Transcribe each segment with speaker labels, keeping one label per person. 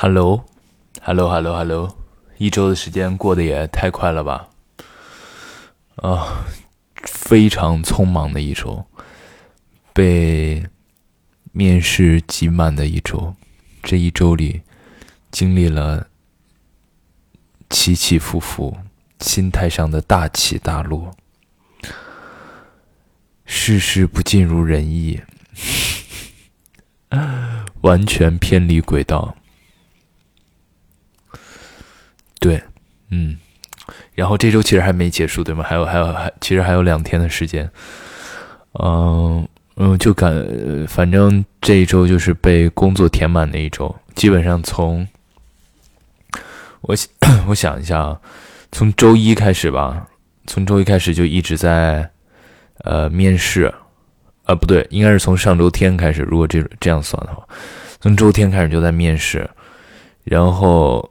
Speaker 1: Hello，Hello，Hello，Hello，一周的时间过得也太快了吧？啊，非常匆忙的一周，被面试挤满的一周，这一周里经历了起起伏伏，心态上的大起大落，事事不尽如人意，完全偏离轨道。对，嗯，然后这周其实还没结束，对吗？还有还有还，其实还有两天的时间，嗯嗯，就感反正这一周就是被工作填满的一周，基本上从我我想一下啊，从周一开始吧，从周一开始就一直在呃面试，啊不对，应该是从上周天开始，如果这这样算的话，从周天开始就在面试，然后。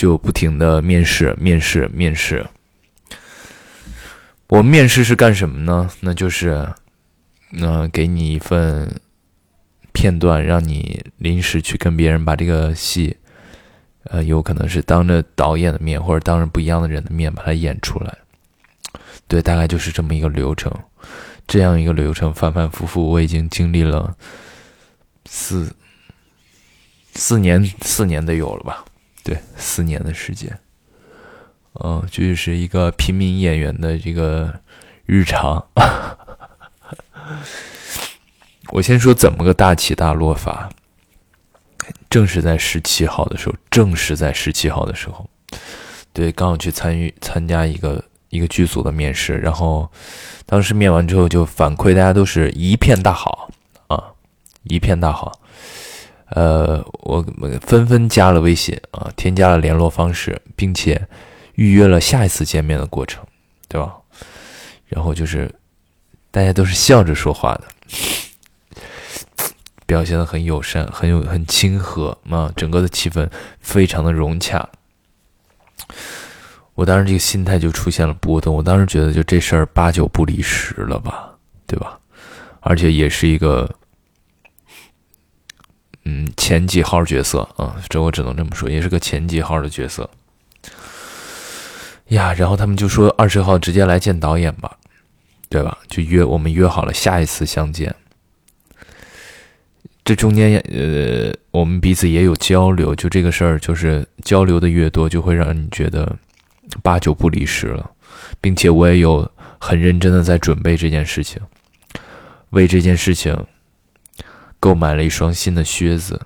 Speaker 1: 就不停的面试，面试，面试。我面试是干什么呢？那就是，那给你一份片段，让你临时去跟别人把这个戏，呃，有可能是当着导演的面，或者当着不一样的人的面把它演出来。对，大概就是这么一个流程。这样一个流程反反复复，我已经经历了四四年，四年的有了吧。对，四年的时间，嗯，就是一个平民演员的这个日常。我先说怎么个大起大落法。正是在十七号的时候，正是在十七号的时候，对，刚好去参与参加一个一个剧组的面试，然后当时面完之后就反馈，大家都是一片大好啊，一片大好。呃，我纷纷加了微信啊，添加了联络方式，并且预约了下一次见面的过程，对吧？然后就是大家都是笑着说话的，表现的很友善，很有很亲和啊，整个的气氛非常的融洽。我当时这个心态就出现了波动，我当时觉得就这事儿八九不离十了吧，对吧？而且也是一个。嗯，前几号角色啊，这我只能这么说，也是个前几号的角色呀。然后他们就说二十号直接来见导演吧，对吧？就约我们约好了下一次相见。这中间呃，我们彼此也有交流，就这个事儿，就是交流的越多，就会让你觉得八九不离十了，并且我也有很认真的在准备这件事情，为这件事情。购买了一双新的靴子，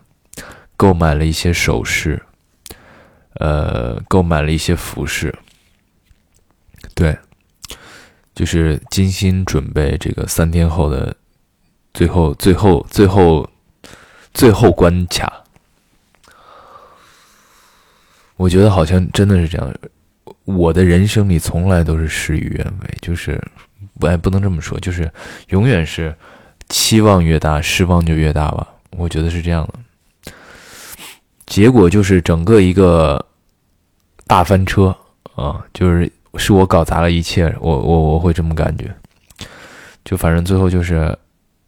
Speaker 1: 购买了一些首饰，呃，购买了一些服饰，对，就是精心准备这个三天后的最后、最后、最后、最后关卡。我觉得好像真的是这样，我的人生里从来都是事与愿违，就是我也不能这么说，就是永远是。期望越大，失望就越大吧，我觉得是这样的。结果就是整个一个大翻车啊，就是是我搞砸了一切，我我我会这么感觉。就反正最后就是，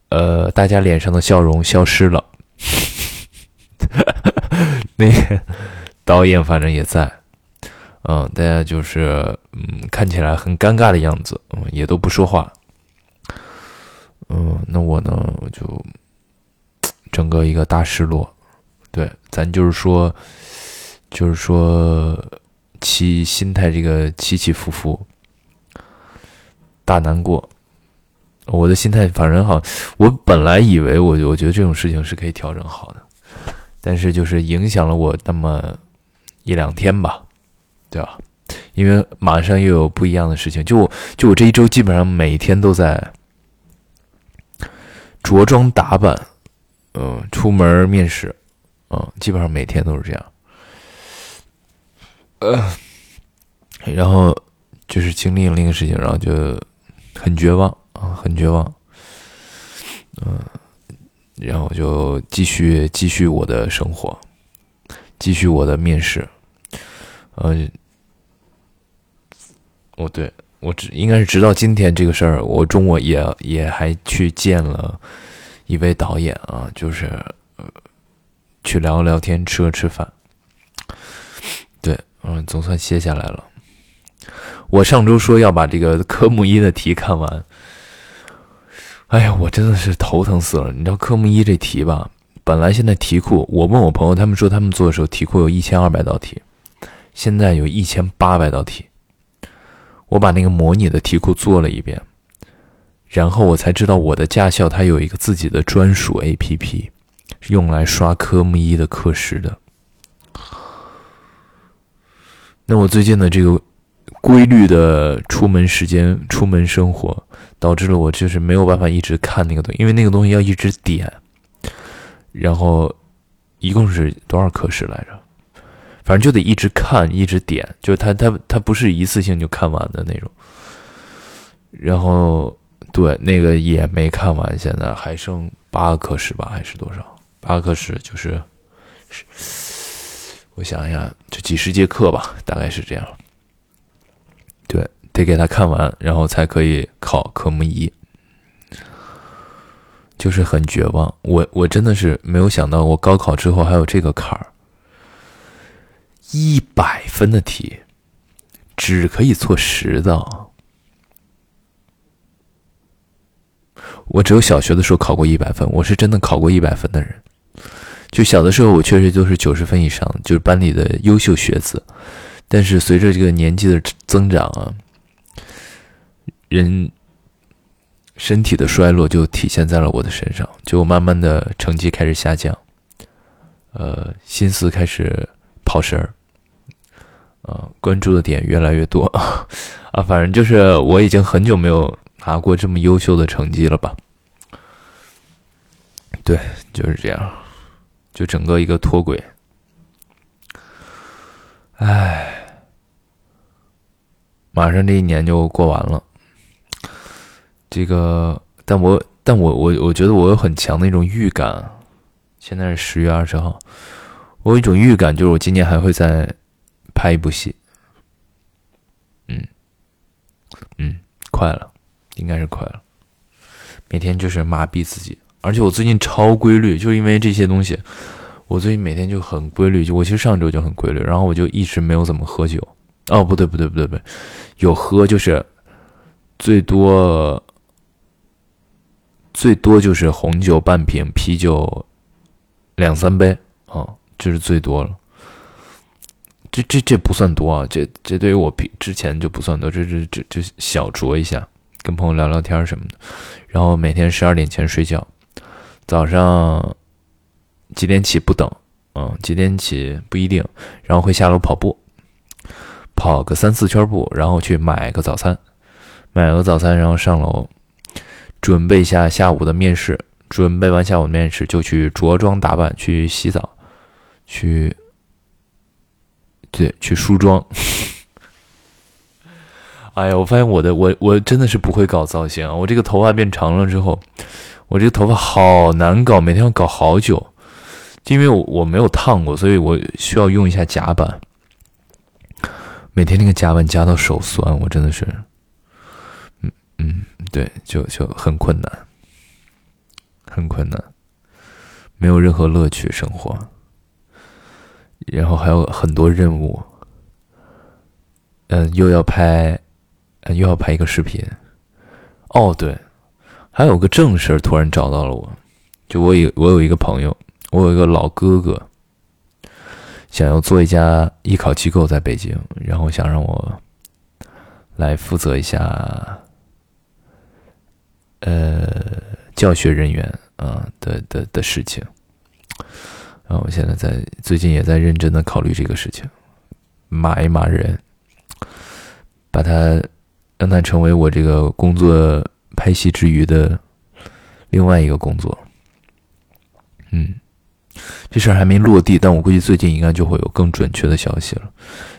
Speaker 1: 呃，大家脸上的笑容消失了。那导演反正也在，嗯，大家就是嗯，看起来很尴尬的样子，嗯，也都不说话。嗯，那我呢？我就整个一个大失落。对，咱就是说，就是说起心态这个起起伏伏，大难过。我的心态反正好，我本来以为我我觉得这种事情是可以调整好的，但是就是影响了我那么一两天吧，对吧？因为马上又有不一样的事情，就就我这一周基本上每天都在。着装打扮，嗯，出门面试，嗯，基本上每天都是这样。呃，然后就是经历了那个事情，然后就很绝望啊，很绝望。嗯，然后就继续继续我的生活，继续我的面试。呃，哦，对。我只应该是直到今天这个事儿，我中午也也还去见了一位导演啊，就是呃，去聊聊天，吃个吃饭。对，嗯，总算歇下来了。我上周说要把这个科目一的题看完，哎呀，我真的是头疼死了。你知道科目一这题吧？本来现在题库，我问我朋友，他们说他们做的时候题库有一千二百道题，现在有一千八百道题。我把那个模拟的题库做了一遍，然后我才知道我的驾校它有一个自己的专属 APP，用来刷科目一的课时的。那我最近的这个规律的出门时间、出门生活，导致了我就是没有办法一直看那个东西，因为那个东西要一直点。然后，一共是多少课时来着？反正就得一直看，一直点，就是它它它不是一次性就看完的那种。然后，对那个也没看完，现在还剩八个课时吧，还是多少？八个课时就是，我想一下，就几十节课吧，大概是这样。对，得给他看完，然后才可以考科目一。就是很绝望，我我真的是没有想到，我高考之后还有这个坎儿，一百分的题，只可以错十道。我只有小学的时候考过一百分，我是真的考过一百分的人。就小的时候，我确实就是九十分以上，就是班里的优秀学子。但是随着这个年纪的增长啊，人。身体的衰落就体现在了我的身上，就慢慢的成绩开始下降，呃，心思开始跑神儿，呃，关注的点越来越多，啊，反正就是我已经很久没有拿过这么优秀的成绩了吧？对，就是这样，就整个一个脱轨，唉，马上这一年就过完了。这个，但我，但我，我，我觉得我有很强的一种预感。现在是十月二十号，我有一种预感，就是我今年还会在拍一部戏。嗯，嗯，快了，应该是快了。每天就是麻痹自己，而且我最近超规律，就因为这些东西，我最近每天就很规律。就我其实上周就很规律，然后我就一直没有怎么喝酒。哦，不对，不对，不对，不对，有喝，就是最多。最多就是红酒半瓶，啤酒两三杯啊，这是最多了。这这这不算多啊，这这对于我平之前就不算多，这这这这小酌一下，跟朋友聊聊天什么的。然后每天十二点前睡觉，早上几点起不等，嗯，几点起不一定。然后会下楼跑步，跑个三四圈步，然后去买个早餐，买个早餐，然后上楼。准备下下午的面试，准备完下午的面试就去着装打扮，去洗澡，去，对，去梳妆。哎呀，我发现我的我我真的是不会搞造型啊！我这个头发变长了之后，我这个头发好难搞，每天要搞好久，因为我我没有烫过，所以我需要用一下夹板。每天那个夹板夹到手酸，我真的是。嗯嗯，对，就就很困难，很困难，没有任何乐趣生活，然后还有很多任务，嗯，又要拍，又要拍一个视频，哦，对，还有个正事突然找到了我，就我有我有一个朋友，我有一个老哥哥，想要做一家艺考机构在北京，然后想让我来负责一下。呃，教学人员啊的的的事情，然后我现在在最近也在认真的考虑这个事情，码一码人，把他让他成为我这个工作拍戏之余的另外一个工作。嗯，这事儿还没落地，但我估计最近应该就会有更准确的消息了。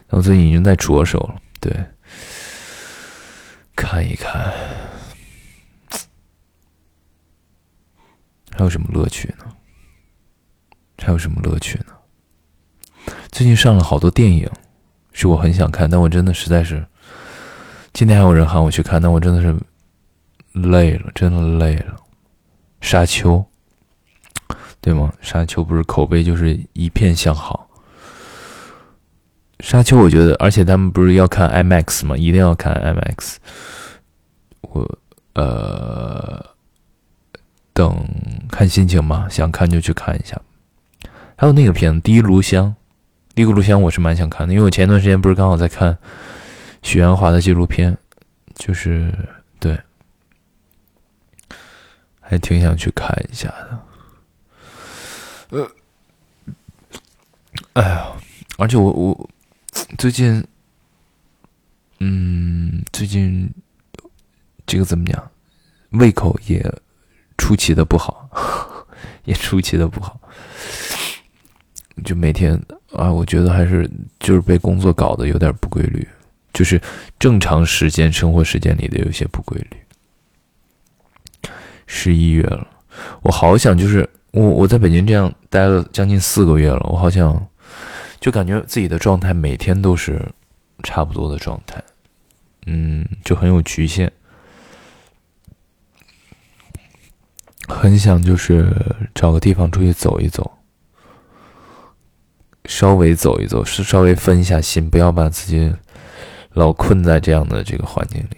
Speaker 1: 然后最近已经在着手了，对，看一看。还有什么乐趣呢？还有什么乐趣呢？最近上了好多电影，是我很想看，但我真的实在是，今天还有人喊我去看，但我真的是累了，真的累了。沙丘，对吗？沙丘不是口碑就是一片向好。沙丘我觉得，而且他们不是要看 IMAX 吗？一定要看 IMAX。我呃，等看心情吧，想看就去看一下。还有那个片子《第一炉香》，《第一炉香》我是蛮想看的，因为我前段时间不是刚好在看许鞍华的纪录片，就是对，还挺想去看一下的。呃，哎呀，而且我我最近，嗯，最近这个怎么讲，胃口也出奇的不好，也出奇的不好。就每天啊，我觉得还是就是被工作搞得有点不规律，就是正常时间生活时间里的有些不规律。十一月了，我好想就是我我在北京这样待了将近四个月了，我好想就感觉自己的状态每天都是差不多的状态，嗯，就很有局限，很想就是找个地方出去走一走。稍微走一走，是稍微分一下心，不要把自己老困在这样的这个环境里。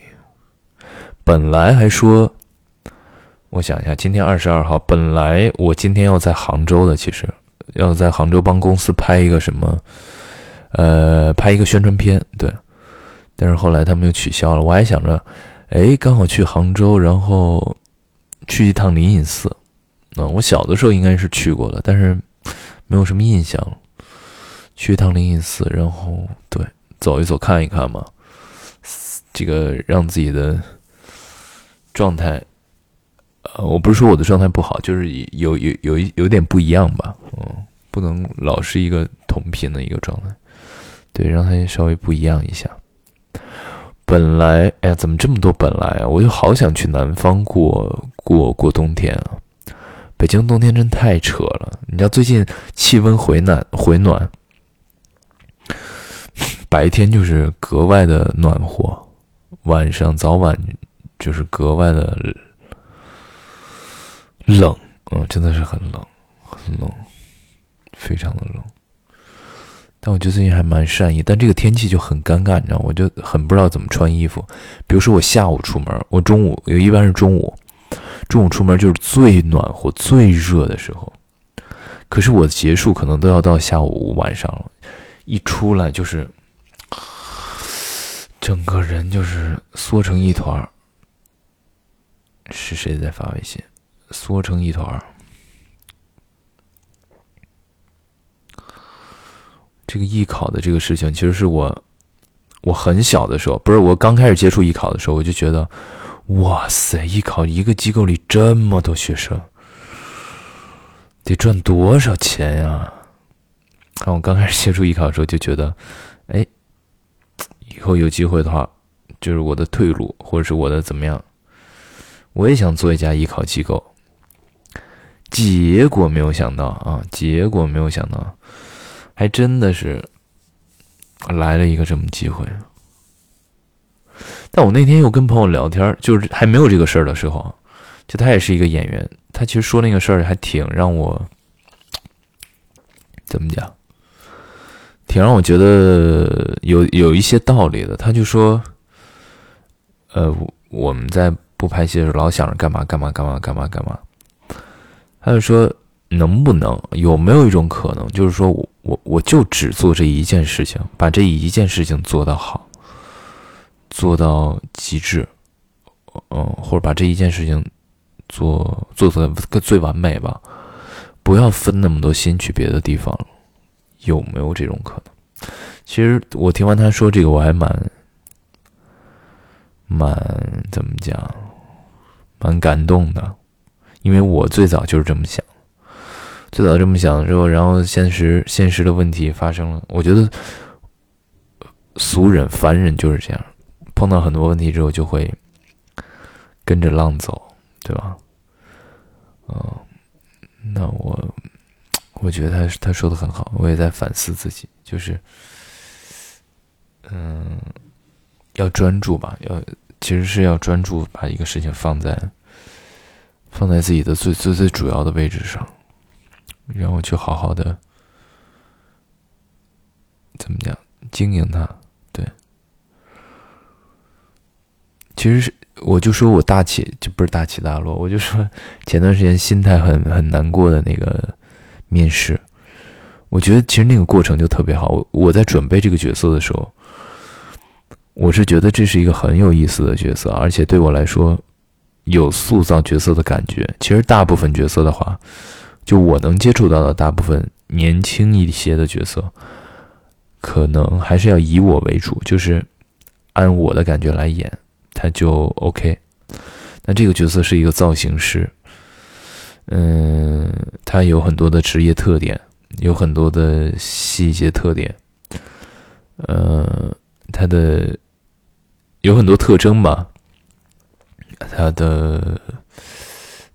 Speaker 1: 本来还说，我想一下，今天二十二号，本来我今天要在杭州的，其实要在杭州帮公司拍一个什么，呃，拍一个宣传片，对。但是后来他们又取消了。我还想着，哎，刚好去杭州，然后去一趟灵隐寺。嗯，我小的时候应该是去过的，但是没有什么印象了。去趟灵隐寺，然后对走一走看一看嘛，这个让自己的状态，呃，我不是说我的状态不好，就是有有有一有点不一样吧，嗯，不能老是一个同频的一个状态，对，让它稍微不一样一下。本来，哎呀，怎么这么多本来啊？我就好想去南方过过过冬天啊！北京冬天真太扯了，你知道最近气温回暖回暖。白天就是格外的暖和，晚上早晚就是格外的冷，嗯，真的是很冷，很冷，非常的冷。但我觉得最近还蛮善意，但这个天气就很尴尬，你知道，我就很不知道怎么穿衣服。比如说我下午出门，我中午有一般是中午，中午出门就是最暖和、最热的时候，可是我结束可能都要到下午晚上了，一出来就是。整个人就是缩成一团儿。是谁在发微信？缩成一团儿。这个艺考的这个事情，其实是我我很小的时候，不是我刚开始接触艺考的时候，我就觉得，哇塞，艺考一个机构里这么多学生，得赚多少钱呀？看我刚开始接触艺考的时候，就觉得，以后有机会的话，就是我的退路，或者是我的怎么样，我也想做一家艺考机构。结果没有想到啊，结果没有想到，还真的是来了一个这么机会。但我那天又跟朋友聊天，就是还没有这个事儿的时候，就他也是一个演员，他其实说那个事儿还挺让我怎么讲？挺让我觉得有有一些道理的。他就说：“呃，我们在不拍戏的时候，老想着干嘛干嘛干嘛干嘛干嘛。”他就说：“能不能有没有一种可能，就是说我我我就只做这一件事情，把这一件事情做到好，做到极致，嗯，或者把这一件事情做做的最完美吧，不要分那么多心去别的地方。”有没有这种可能？其实我听完他说这个，我还蛮蛮怎么讲，蛮感动的，因为我最早就是这么想，最早这么想之后，然后现实现实的问题发生了。我觉得俗人凡人就是这样，碰到很多问题之后就会跟着浪走，对吧？嗯，那我。我觉得他他说的很好，我也在反思自己，就是，嗯，要专注吧，要其实是要专注，把一个事情放在放在自己的最最最主要的位置上，然后去好好的怎么讲经营它。对，其实是我就说我大起就不是大起大落，我就说前段时间心态很很难过的那个面试，我觉得其实那个过程就特别好。我我在准备这个角色的时候，我是觉得这是一个很有意思的角色，而且对我来说。有塑造角色的感觉。其实大部分角色的话，就我能接触到的大部分年轻一些的角色，可能还是要以我为主，就是按我的感觉来演，他就 OK。那这个角色是一个造型师，嗯，他有很多的职业特点，有很多的细节特点，呃，他的有很多特征吧。他的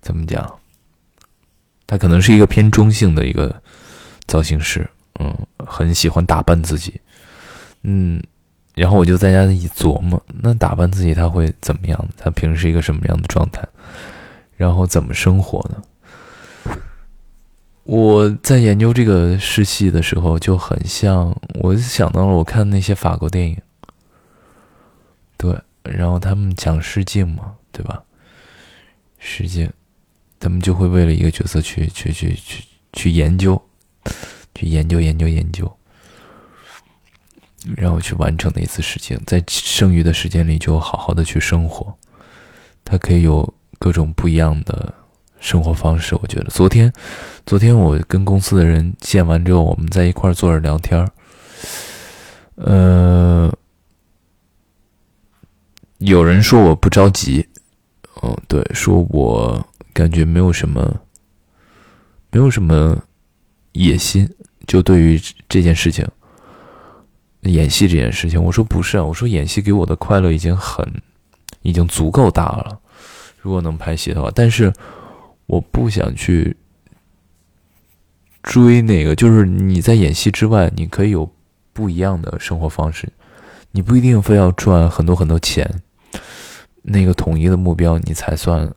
Speaker 1: 怎么讲？他可能是一个偏中性的一个造型师，嗯，很喜欢打扮自己，嗯，然后我就在家一琢磨，那打扮自己他会怎么样？他平时是一个什么样的状态？然后怎么生活呢？我在研究这个试戏的时候，就很像，我想到了我看那些法国电影，对，然后他们讲试镜嘛。对吧？实际，他们就会为了一个角色去去去去去研究，去研究研究研究，然后去完成那一次事情。在剩余的时间里，就好好的去生活。他可以有各种不一样的生活方式。我觉得昨天，昨天我跟公司的人见完之后，我们在一块坐着聊天儿。呃，有人说我不着急。嗯，对，说我感觉没有什么，没有什么野心，就对于这件事情，演戏这件事情，我说不是啊，我说演戏给我的快乐已经很，已经足够大了，如果能拍戏的话，但是我不想去追那个，就是你在演戏之外，你可以有不一样的生活方式，你不一定非要赚很多很多钱。那个统一的目标，你才算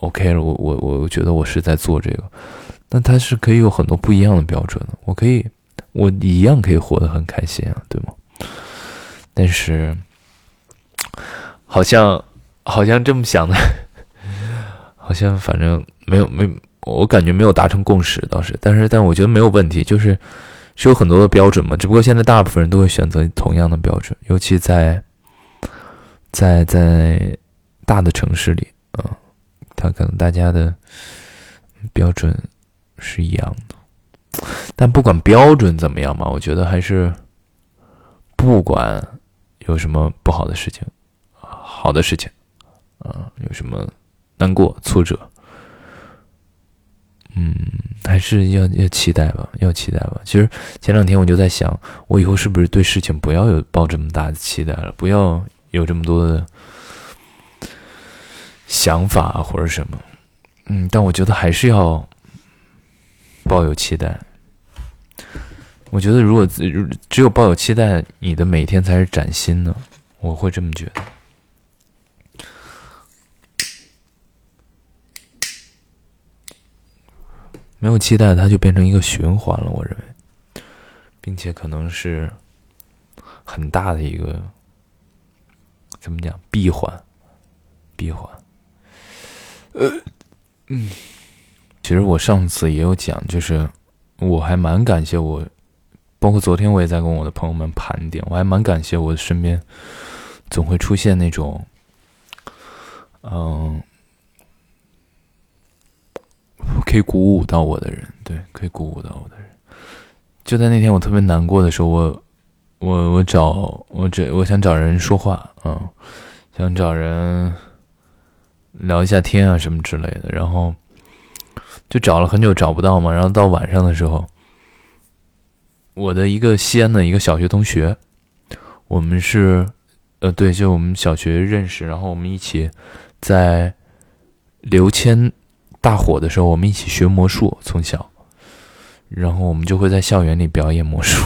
Speaker 1: OK 了。我我我觉得我是在做这个，但它是可以有很多不一样的标准的。我可以，我一样可以活得很开心啊，对吗？但是，好像好像这么想的，好像反正没有没，我感觉没有达成共识倒是。但是但我觉得没有问题，就是是有很多的标准嘛。只不过现在大部分人都会选择同样的标准，尤其在在在。大的城市里，嗯，他可能大家的标准是一样的，但不管标准怎么样嘛，我觉得还是不管有什么不好的事情，好的事情，啊，有什么难过、挫折，嗯，还是要要期待吧，要期待吧。其实前两天我就在想，我以后是不是对事情不要有抱这么大的期待了，不要有这么多的。想法或者什么，嗯，但我觉得还是要抱有期待。我觉得如果只有抱有期待，你的每天才是崭新的。我会这么觉得。没有期待，它就变成一个循环了。我认为，并且可能是很大的一个怎么讲闭环，闭环。呃，嗯，其实我上次也有讲，就是我还蛮感谢我，包括昨天我也在跟我的朋友们盘点，我还蛮感谢我身边总会出现那种，嗯，可以鼓舞到我的人，对，可以鼓舞到我的人。就在那天我特别难过的时候，我我我找我这我想找人说话，嗯，想找人。聊一下天啊，什么之类的，然后就找了很久找不到嘛，然后到晚上的时候，我的一个西安的一个小学同学，我们是，呃，对，就我们小学认识，然后我们一起在刘谦大火的时候，我们一起学魔术，从小，然后我们就会在校园里表演魔术，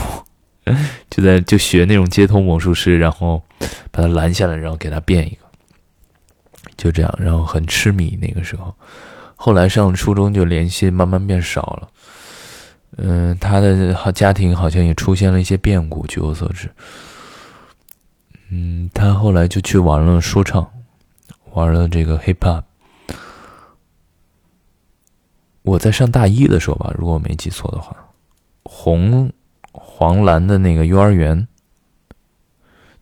Speaker 1: 就在就学那种街头魔术师，然后把他拦下来，然后给他变一个。就这样，然后很痴迷那个时候，后来上初中就联系慢慢变少了，嗯，他的家庭好像也出现了一些变故，据我所知。嗯，他后来就去玩了说唱，玩了这个 hip hop。我在上大一的时候吧，如果我没记错的话，红黄蓝的那个幼儿园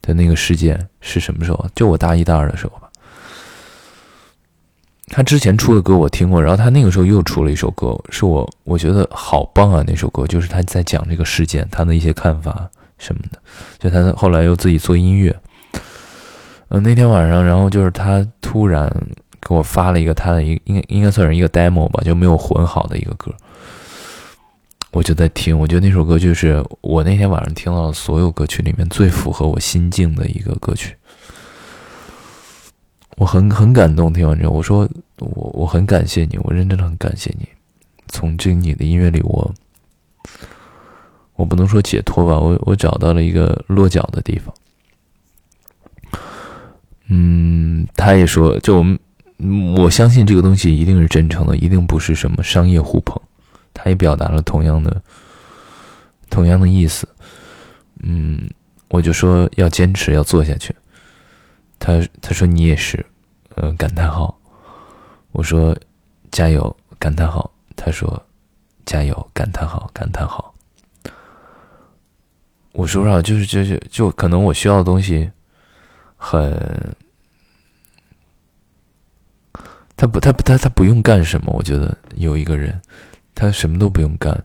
Speaker 1: 的那个事件是什么时候？就我大一大二的时候吧。他之前出的歌我听过，然后他那个时候又出了一首歌，是我我觉得好棒啊！那首歌就是他在讲这个事件，他的一些看法什么的。就他后来又自己做音乐。嗯，那天晚上，然后就是他突然给我发了一个他的一个应该应该算是一个 demo 吧，就没有混好的一个歌。我就在听，我觉得那首歌就是我那天晚上听到的所有歌曲里面最符合我心境的一个歌曲。我很很感动，听完之后，我说我我很感谢你，我认真的很感谢你。从这你的音乐里，我我不能说解脱吧，我我找到了一个落脚的地方。嗯，他也说，就我们我相信这个东西一定是真诚的，一定不是什么商业互捧。他也表达了同样的同样的意思。嗯，我就说要坚持，要做下去。他他说你也是，呃感叹号，我说加油感叹号，他说加油感叹号感叹号，我说不上就是就是就可能我需要的东西很，他不他不他他不用干什么，我觉得有一个人他什么都不用干，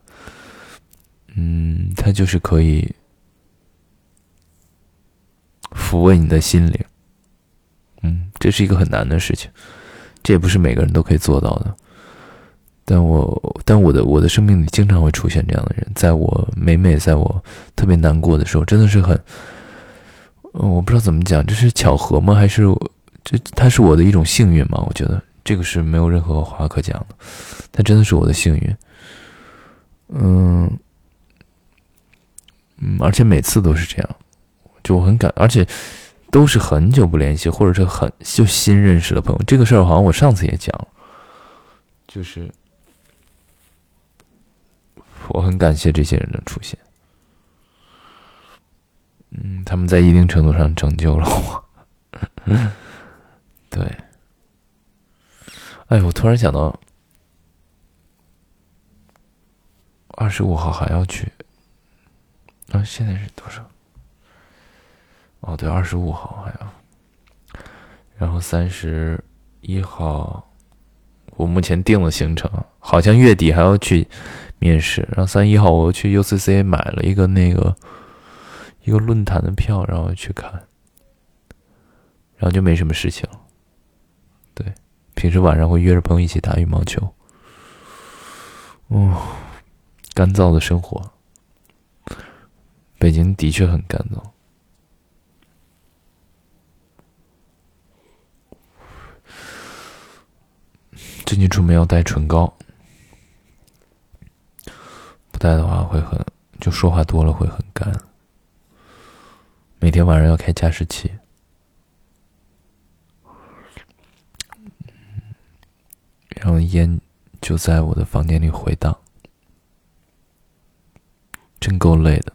Speaker 1: 嗯，他就是可以抚慰你的心灵。嗯，这是一个很难的事情，这也不是每个人都可以做到的。但我，但我的我的生命里经常会出现这样的人，在我每每在我特别难过的时候，真的是很，我不知道怎么讲，这是巧合吗？还是这他是我的一种幸运吗？我觉得这个是没有任何话可讲的，他真的是我的幸运。嗯嗯，而且每次都是这样，就我很感，而且。都是很久不联系，或者是很就新认识的朋友。这个事儿好像我上次也讲，就是我很感谢这些人的出现。嗯，他们在一定程度上拯救了我。对，哎，我突然想到，二十五号还要去，啊，现在是多少？哦，对，二十五号还要，然后三十一号，我目前定了行程，好像月底还要去面试。然后三十一号我去 UCC 买了一个那个一个论坛的票，然后去看，然后就没什么事情。对，平时晚上会约着朋友一起打羽毛球。哦，干燥的生活，北京的确很干燥。最近出门要带唇膏，不带的话会很，就说话多了会很干。每天晚上要开加湿器，然后烟就在我的房间里回荡，真够累的，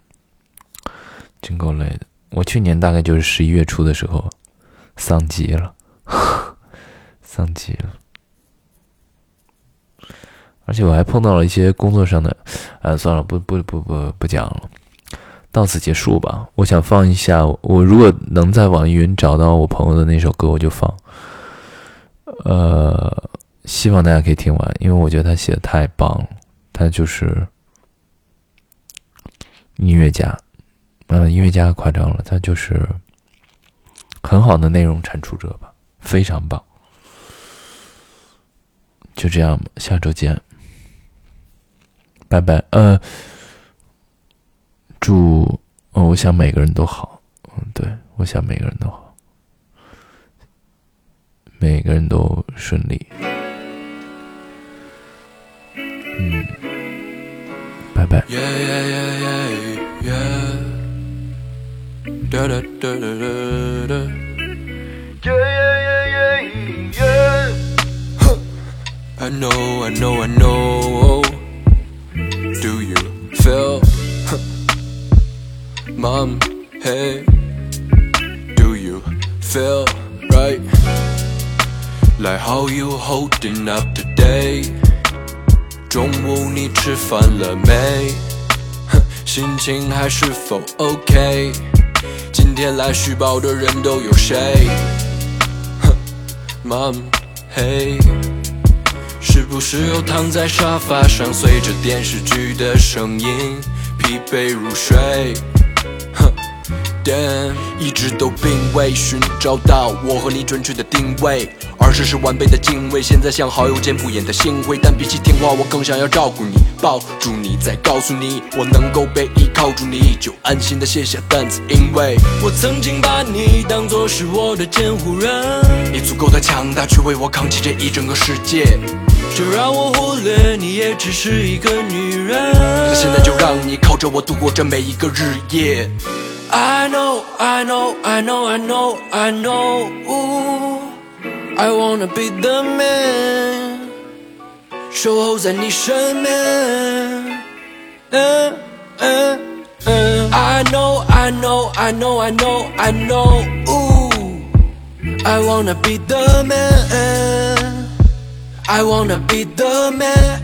Speaker 1: 真够累的。我去年大概就是十一月初的时候，丧极了，丧极了。而且我还碰到了一些工作上的，呃，算了，不不不不不讲了，到此结束吧。我想放一下，我如果能在网易云找到我朋友的那首歌，我就放。呃，希望大家可以听完，因为我觉得他写的太棒了，他就是音乐家，嗯，音乐家夸张了，他就是很好的内容产出者吧，非常棒。就这样吧，下周见。拜拜，呃，祝，我想每个人都好，嗯，对我想每个人都好，每个人都顺利，Yeah, yeah, yeah,
Speaker 2: yeah, yeah. Da da da da da da. Yeah, yeah, yeah, yeah, yeah. Huh.
Speaker 1: I know, I know, I know. Do you
Speaker 2: feel?
Speaker 3: Huh.
Speaker 2: Mom, hey, do you feel right? Like how you
Speaker 3: holding up today? 中午你吃饭了没？心情还是否 OK？今天来续报的人都有谁？哼，Mom，嘿，是不是又躺在沙发上，随着电视剧的声音疲惫入睡？哼。一直都并未寻找到我和你准确的定位，而是是完备的敬畏。现在像好友间敷衍的幸会，但比起听话，我更想要照顾你，抱住你，再告诉你我能够被依靠住你，就安心的卸下担子，因为我曾经把你当作是我的监护人，你足够的强大却为我扛起这一整个世界，就让我忽略你也只是一个女人。那现在就让你靠着我度过这每一个日夜。I know, I know, I know, I know, I know. Ooh, I wanna be the man，守候在你身边。嗯嗯嗯。I know, I know, I know, I know, I know. Ooh, I wanna be the man. I wanna be the man.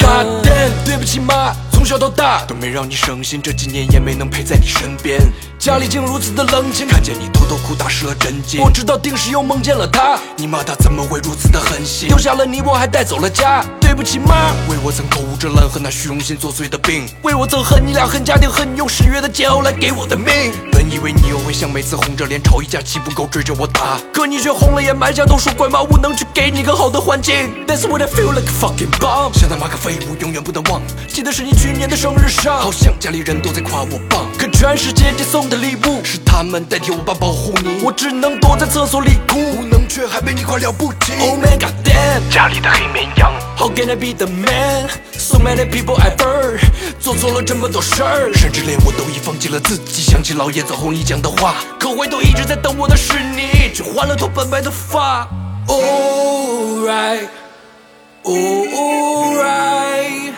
Speaker 3: God damn，对不起妈。 从小到大都没让你省心，这几年也没能陪在你身边。家里竟如此的冷清，看见你偷偷哭打湿了枕巾。我知道定时又梦见了他，你妈她怎么会如此的狠心？丢下了你我还带走了家，对不起妈。为我曾口无遮拦和那虚荣心作祟的病，为我曾恨你俩恨家庭恨用十月的煎熬来给我的命。本以为你又会像每次红着脸吵一架气不够追着我打，可你却红了眼埋下都说怪妈无能去给你更好的环境。That's what I feel like a fucking bomb，像他妈个废物永远不能忘。记得是你去。年的生日上，好像家里人都在夸我棒，可全是姐姐送的礼物，是他们代替我爸保护你，我只能躲在厕所里哭，无能却还被你夸了不起。Oh my god damn，
Speaker 4: 家里的黑绵羊
Speaker 3: ，How can I be the man？So many people I burn，做错了这么多事儿，甚至连我都已放弃了自己。想起老爷走后你讲的话，可回头一直在等我的是你，却换了头白白的发。Alright，alright。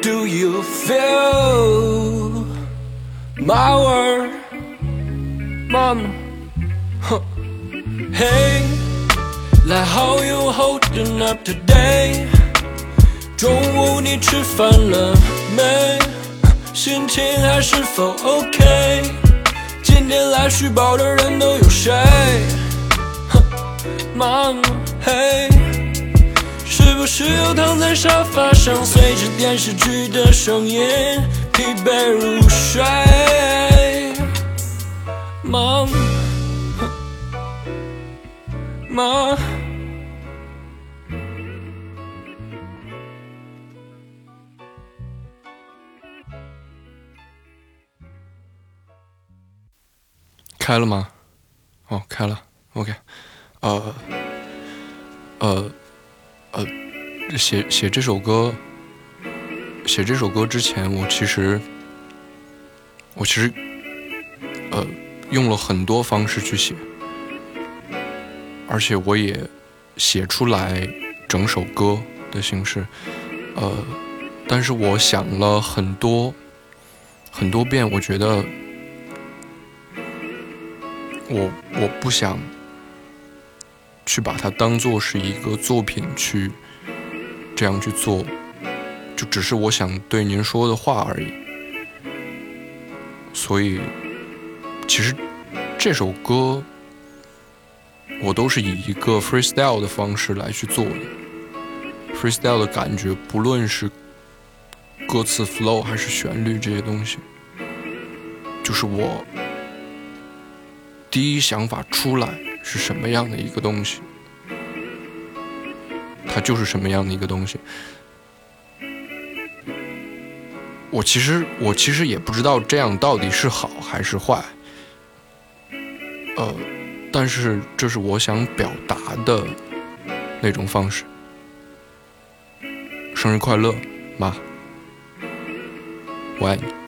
Speaker 3: Do you feel my word, mom? Hey, like how you holding up today? 中午你吃饭了没？心情还是否 OK？今天来续报的人都有谁？Mom, hey. 是不是又躺在沙发上，随着电视剧的声音疲惫入睡？妈妈，开了吗？哦，开了。OK，呃，呃。呃，写写这首歌，写这首歌之前，我其实，我其实，呃，用了很多方式去写，而且我也写出来整首歌的形式，呃，但是我想了很多很多遍，我觉得，我我不想。去把它当做是一个作品去这样去做，就只是我想对您说的话而已。所以，其实这首歌我都是以一个 freestyle 的方式来去做的。freestyle 的感觉，不论是歌词 flow 还是旋律这些东西，就是我第一想法出来。是什么样的一个东西？它就是什么样的一个东西。我其实我其实也不知道这样到底是好还是坏。呃，但是这是我想表达的那种方式。生日快乐，妈，我爱你。